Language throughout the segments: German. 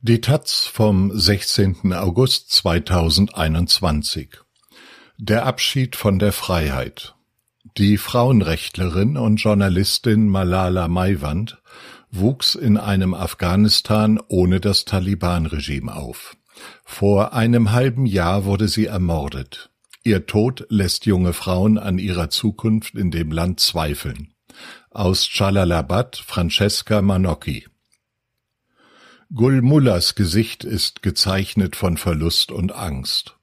Die taz vom 16. August 2021 Der Abschied von der Freiheit Die Frauenrechtlerin und Journalistin Malala Maiwand wuchs in einem Afghanistan ohne das Taliban-Regime auf. Vor einem halben Jahr wurde sie ermordet. Ihr Tod lässt junge Frauen an ihrer Zukunft in dem Land zweifeln. Aus Jalalabad Francesca Manocchi Gulmullahs Gesicht ist gezeichnet von Verlust und Angst.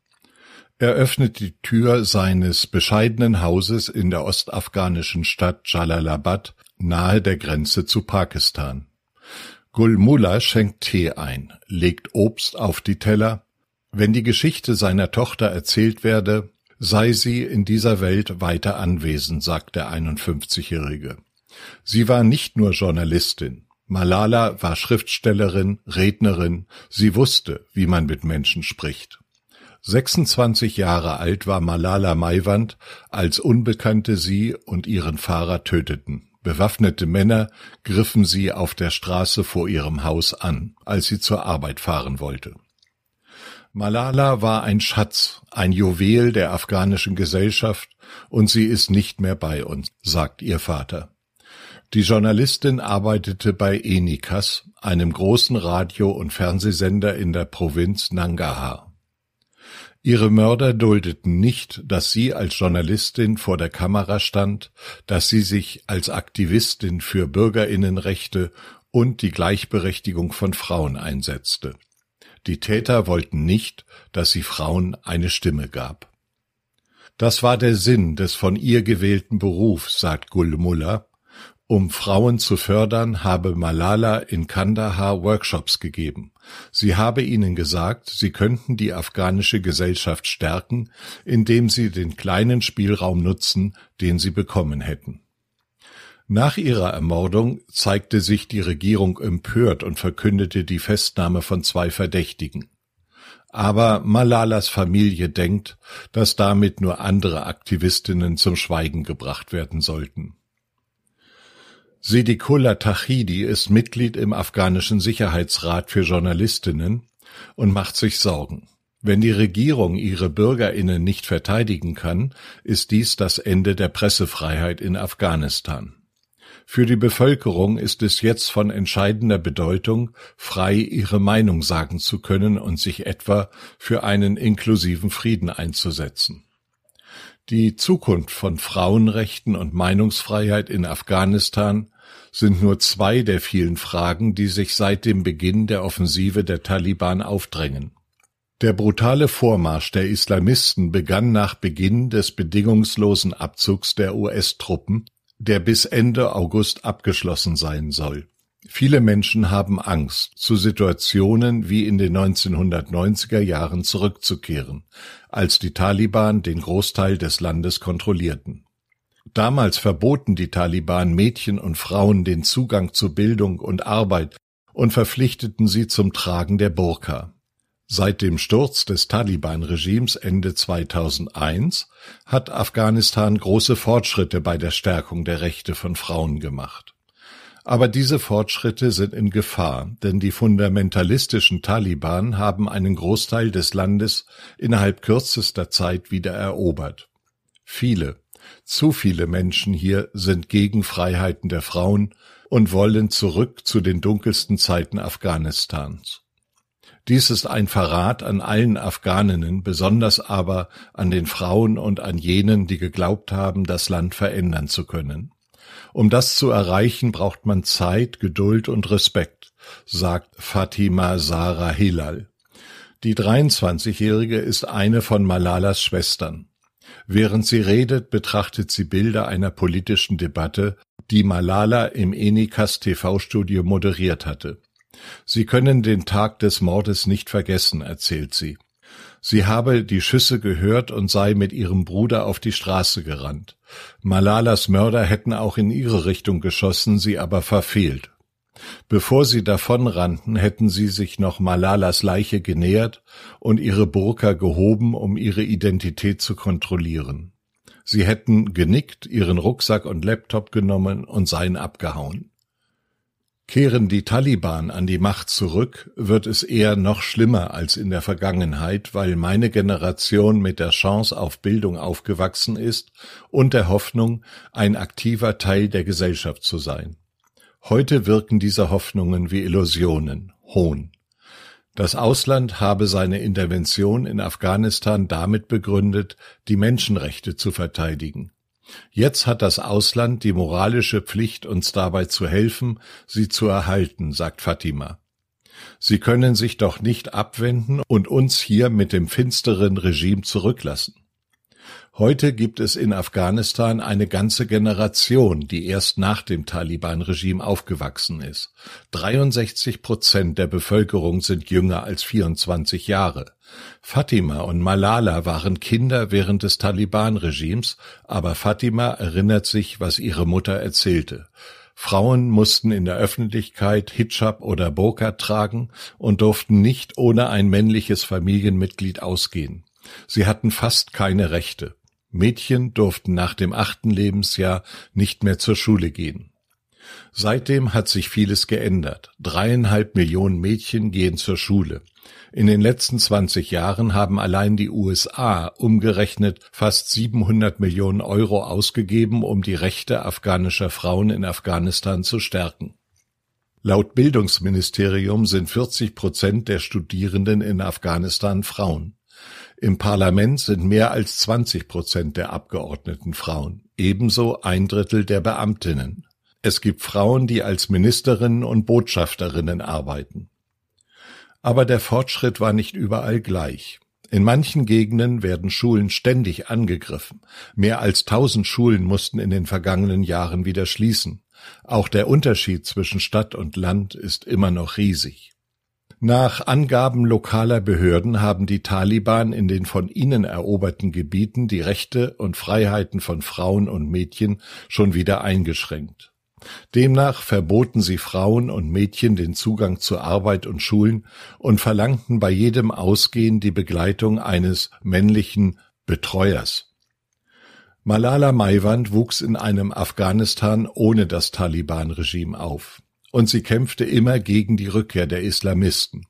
Er öffnet die Tür seines bescheidenen Hauses in der ostafghanischen Stadt Jalalabad nahe der Grenze zu Pakistan. Gulmullah schenkt Tee ein, legt Obst auf die Teller. Wenn die Geschichte seiner Tochter erzählt werde, sei sie in dieser Welt weiter anwesend, sagt der 51-Jährige. Sie war nicht nur Journalistin. Malala war Schriftstellerin, Rednerin, sie wusste, wie man mit Menschen spricht. 26 Jahre alt war Malala Maiwand, als Unbekannte sie und ihren Fahrer töteten. Bewaffnete Männer griffen sie auf der Straße vor ihrem Haus an, als sie zur Arbeit fahren wollte. Malala war ein Schatz, ein Juwel der afghanischen Gesellschaft, und sie ist nicht mehr bei uns, sagt ihr Vater. Die Journalistin arbeitete bei Enikas, einem großen Radio- und Fernsehsender in der Provinz Nangarhar. Ihre Mörder duldeten nicht, dass sie als Journalistin vor der Kamera stand, dass sie sich als Aktivistin für Bürgerinnenrechte und die Gleichberechtigung von Frauen einsetzte. Die Täter wollten nicht, dass sie Frauen eine Stimme gab. Das war der Sinn des von ihr gewählten Berufs, sagt Gul Mullah, um Frauen zu fördern, habe Malala in Kandahar Workshops gegeben. Sie habe ihnen gesagt, sie könnten die afghanische Gesellschaft stärken, indem sie den kleinen Spielraum nutzen, den sie bekommen hätten. Nach ihrer Ermordung zeigte sich die Regierung empört und verkündete die Festnahme von zwei Verdächtigen. Aber Malalas Familie denkt, dass damit nur andere Aktivistinnen zum Schweigen gebracht werden sollten. Siddiqullah Tachidi ist Mitglied im afghanischen Sicherheitsrat für Journalistinnen und macht sich Sorgen. Wenn die Regierung ihre Bürgerinnen nicht verteidigen kann, ist dies das Ende der Pressefreiheit in Afghanistan. Für die Bevölkerung ist es jetzt von entscheidender Bedeutung, frei ihre Meinung sagen zu können und sich etwa für einen inklusiven Frieden einzusetzen. Die Zukunft von Frauenrechten und Meinungsfreiheit in Afghanistan sind nur zwei der vielen Fragen, die sich seit dem Beginn der Offensive der Taliban aufdrängen. Der brutale Vormarsch der Islamisten begann nach Beginn des bedingungslosen Abzugs der US-Truppen, der bis Ende August abgeschlossen sein soll. Viele Menschen haben Angst, zu Situationen wie in den 1990er Jahren zurückzukehren, als die Taliban den Großteil des Landes kontrollierten. Damals verboten die Taliban Mädchen und Frauen den Zugang zu Bildung und Arbeit und verpflichteten sie zum Tragen der Burka. Seit dem Sturz des Taliban-Regimes Ende 2001 hat Afghanistan große Fortschritte bei der Stärkung der Rechte von Frauen gemacht. Aber diese Fortschritte sind in Gefahr, denn die fundamentalistischen Taliban haben einen Großteil des Landes innerhalb kürzester Zeit wieder erobert. Viele, zu viele Menschen hier sind gegen Freiheiten der Frauen und wollen zurück zu den dunkelsten Zeiten Afghanistans. Dies ist ein Verrat an allen Afghaninnen, besonders aber an den Frauen und an jenen, die geglaubt haben, das Land verändern zu können. Um das zu erreichen, braucht man Zeit, Geduld und Respekt, sagt Fatima Sarah Hilal. Die 23-Jährige ist eine von Malalas Schwestern. Während sie redet, betrachtet sie Bilder einer politischen Debatte, die Malala im Enikas TV-Studio moderiert hatte. Sie können den Tag des Mordes nicht vergessen, erzählt sie. Sie habe die Schüsse gehört und sei mit ihrem Bruder auf die Straße gerannt. Malalas Mörder hätten auch in ihre Richtung geschossen, sie aber verfehlt. Bevor sie davonrannten, hätten sie sich noch Malalas Leiche genähert und ihre Burka gehoben, um ihre Identität zu kontrollieren. Sie hätten genickt, ihren Rucksack und Laptop genommen und seien abgehauen. Kehren die Taliban an die Macht zurück, wird es eher noch schlimmer als in der Vergangenheit, weil meine Generation mit der Chance auf Bildung aufgewachsen ist und der Hoffnung, ein aktiver Teil der Gesellschaft zu sein. Heute wirken diese Hoffnungen wie Illusionen, Hohn. Das Ausland habe seine Intervention in Afghanistan damit begründet, die Menschenrechte zu verteidigen. Jetzt hat das Ausland die moralische Pflicht, uns dabei zu helfen, sie zu erhalten, sagt Fatima. Sie können sich doch nicht abwenden und uns hier mit dem finsteren Regime zurücklassen. Heute gibt es in Afghanistan eine ganze Generation, die erst nach dem Taliban-Regime aufgewachsen ist. 63 Prozent der Bevölkerung sind jünger als 24 Jahre. Fatima und Malala waren Kinder während des Taliban-Regimes, aber Fatima erinnert sich, was ihre Mutter erzählte. Frauen mussten in der Öffentlichkeit Hijab oder Burka tragen und durften nicht ohne ein männliches Familienmitglied ausgehen. Sie hatten fast keine Rechte. Mädchen durften nach dem achten Lebensjahr nicht mehr zur Schule gehen. Seitdem hat sich vieles geändert. Dreieinhalb Millionen Mädchen gehen zur Schule. In den letzten 20 Jahren haben allein die USA umgerechnet fast 700 Millionen Euro ausgegeben, um die Rechte afghanischer Frauen in Afghanistan zu stärken. Laut Bildungsministerium sind 40 Prozent der Studierenden in Afghanistan Frauen. Im Parlament sind mehr als 20 Prozent der Abgeordneten Frauen, ebenso ein Drittel der Beamtinnen. Es gibt Frauen, die als Ministerinnen und Botschafterinnen arbeiten. Aber der Fortschritt war nicht überall gleich. In manchen Gegenden werden Schulen ständig angegriffen. Mehr als tausend Schulen mussten in den vergangenen Jahren wieder schließen. Auch der Unterschied zwischen Stadt und Land ist immer noch riesig. Nach Angaben lokaler Behörden haben die Taliban in den von ihnen eroberten Gebieten die Rechte und Freiheiten von Frauen und Mädchen schon wieder eingeschränkt. Demnach verboten sie Frauen und Mädchen den Zugang zu Arbeit und Schulen und verlangten bei jedem Ausgehen die Begleitung eines männlichen Betreuers. Malala Maiwand wuchs in einem Afghanistan ohne das Taliban-Regime auf und sie kämpfte immer gegen die Rückkehr der Islamisten.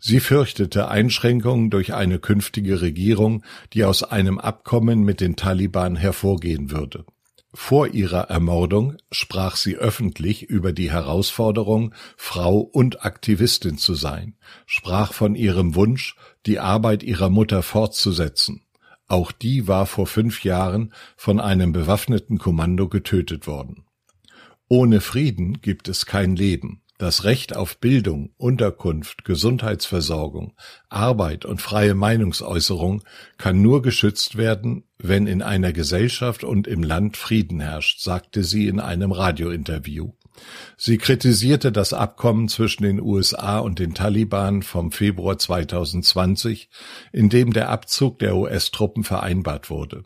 Sie fürchtete Einschränkungen durch eine künftige Regierung, die aus einem Abkommen mit den Taliban hervorgehen würde. Vor ihrer Ermordung sprach sie öffentlich über die Herausforderung, Frau und Aktivistin zu sein, sprach von ihrem Wunsch, die Arbeit ihrer Mutter fortzusetzen. Auch die war vor fünf Jahren von einem bewaffneten Kommando getötet worden. Ohne Frieden gibt es kein Leben. Das Recht auf Bildung, Unterkunft, Gesundheitsversorgung, Arbeit und freie Meinungsäußerung kann nur geschützt werden, wenn in einer Gesellschaft und im Land Frieden herrscht, sagte sie in einem Radiointerview. Sie kritisierte das Abkommen zwischen den USA und den Taliban vom Februar 2020, in dem der Abzug der US-Truppen vereinbart wurde.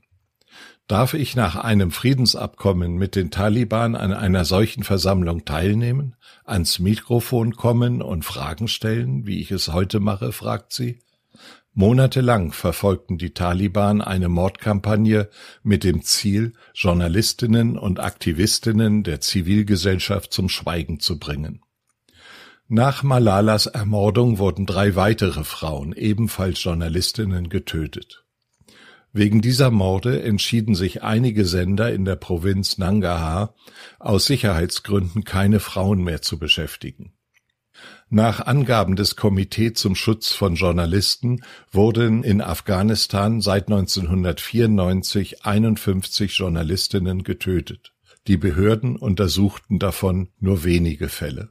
Darf ich nach einem Friedensabkommen mit den Taliban an einer solchen Versammlung teilnehmen, ans Mikrofon kommen und Fragen stellen, wie ich es heute mache, fragt sie. Monatelang verfolgten die Taliban eine Mordkampagne mit dem Ziel, Journalistinnen und Aktivistinnen der Zivilgesellschaft zum Schweigen zu bringen. Nach Malalas Ermordung wurden drei weitere Frauen, ebenfalls Journalistinnen, getötet. Wegen dieser Morde entschieden sich einige Sender in der Provinz Nangarhar aus Sicherheitsgründen keine Frauen mehr zu beschäftigen. Nach Angaben des Komitee zum Schutz von Journalisten wurden in Afghanistan seit 1994 51 Journalistinnen getötet. Die Behörden untersuchten davon nur wenige Fälle.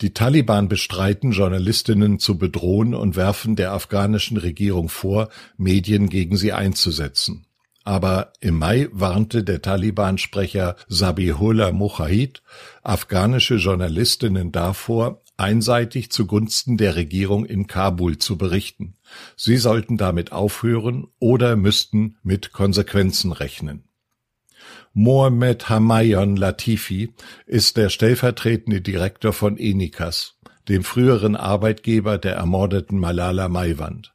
Die Taliban bestreiten, Journalistinnen zu bedrohen und werfen der afghanischen Regierung vor, Medien gegen sie einzusetzen. Aber im Mai warnte der Taliban-Sprecher Sabihullah Mujahid afghanische Journalistinnen davor, einseitig zugunsten der Regierung in Kabul zu berichten. Sie sollten damit aufhören oder müssten mit Konsequenzen rechnen. Mohamed Hamayon Latifi ist der stellvertretende Direktor von Enikas, dem früheren Arbeitgeber der ermordeten Malala Maiwand.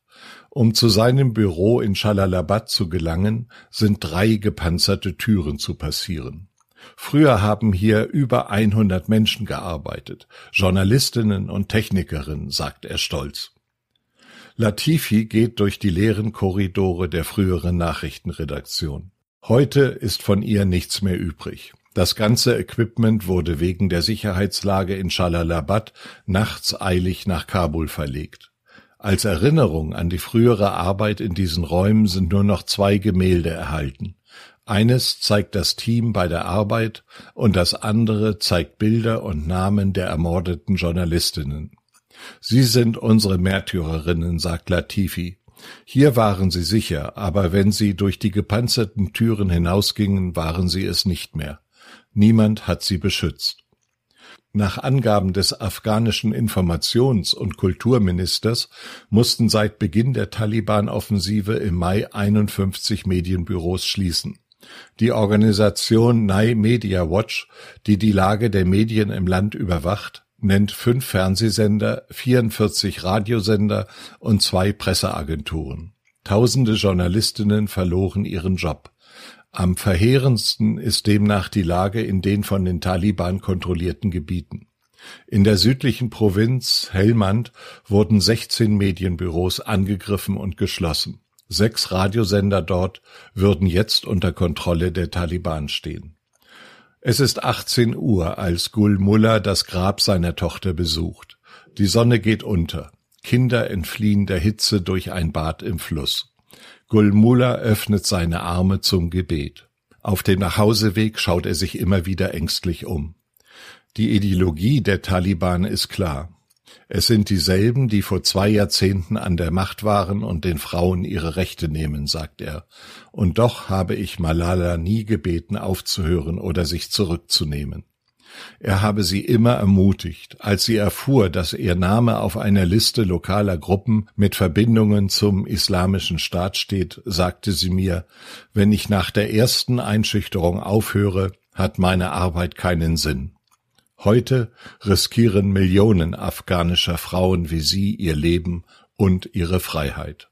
Um zu seinem Büro in Jalalabad zu gelangen, sind drei gepanzerte Türen zu passieren. Früher haben hier über 100 Menschen gearbeitet, Journalistinnen und Technikerinnen, sagt er stolz. Latifi geht durch die leeren Korridore der früheren Nachrichtenredaktion. Heute ist von ihr nichts mehr übrig. Das ganze Equipment wurde wegen der Sicherheitslage in Jalalabad nachts eilig nach Kabul verlegt. Als Erinnerung an die frühere Arbeit in diesen Räumen sind nur noch zwei Gemälde erhalten. Eines zeigt das Team bei der Arbeit und das andere zeigt Bilder und Namen der ermordeten Journalistinnen. Sie sind unsere Märtyrerinnen, sagt Latifi. Hier waren sie sicher, aber wenn sie durch die gepanzerten Türen hinausgingen, waren sie es nicht mehr. Niemand hat sie beschützt. Nach Angaben des afghanischen Informations- und Kulturministers mussten seit Beginn der Taliban-Offensive im Mai 51 Medienbüros schließen. Die Organisation Nye Media Watch, die die Lage der Medien im Land überwacht, nennt fünf Fernsehsender, 44 Radiosender und zwei Presseagenturen. Tausende Journalistinnen verloren ihren Job. Am verheerendsten ist demnach die Lage in den von den Taliban kontrollierten Gebieten. In der südlichen Provinz Helmand wurden 16 Medienbüros angegriffen und geschlossen. Sechs Radiosender dort würden jetzt unter Kontrolle der Taliban stehen. Es ist 18 Uhr, als Gul Mullah das Grab seiner Tochter besucht. Die Sonne geht unter. Kinder entfliehen der Hitze durch ein Bad im Fluss. Gulmula öffnet seine Arme zum Gebet. Auf dem Nachhauseweg schaut er sich immer wieder ängstlich um. Die Ideologie der Taliban ist klar. Es sind dieselben, die vor zwei Jahrzehnten an der Macht waren und den Frauen ihre Rechte nehmen, sagt er. Und doch habe ich Malala nie gebeten, aufzuhören oder sich zurückzunehmen. Er habe sie immer ermutigt. Als sie erfuhr, dass ihr Name auf einer Liste lokaler Gruppen mit Verbindungen zum Islamischen Staat steht, sagte sie mir, wenn ich nach der ersten Einschüchterung aufhöre, hat meine Arbeit keinen Sinn. Heute riskieren Millionen afghanischer Frauen wie sie ihr Leben und ihre Freiheit.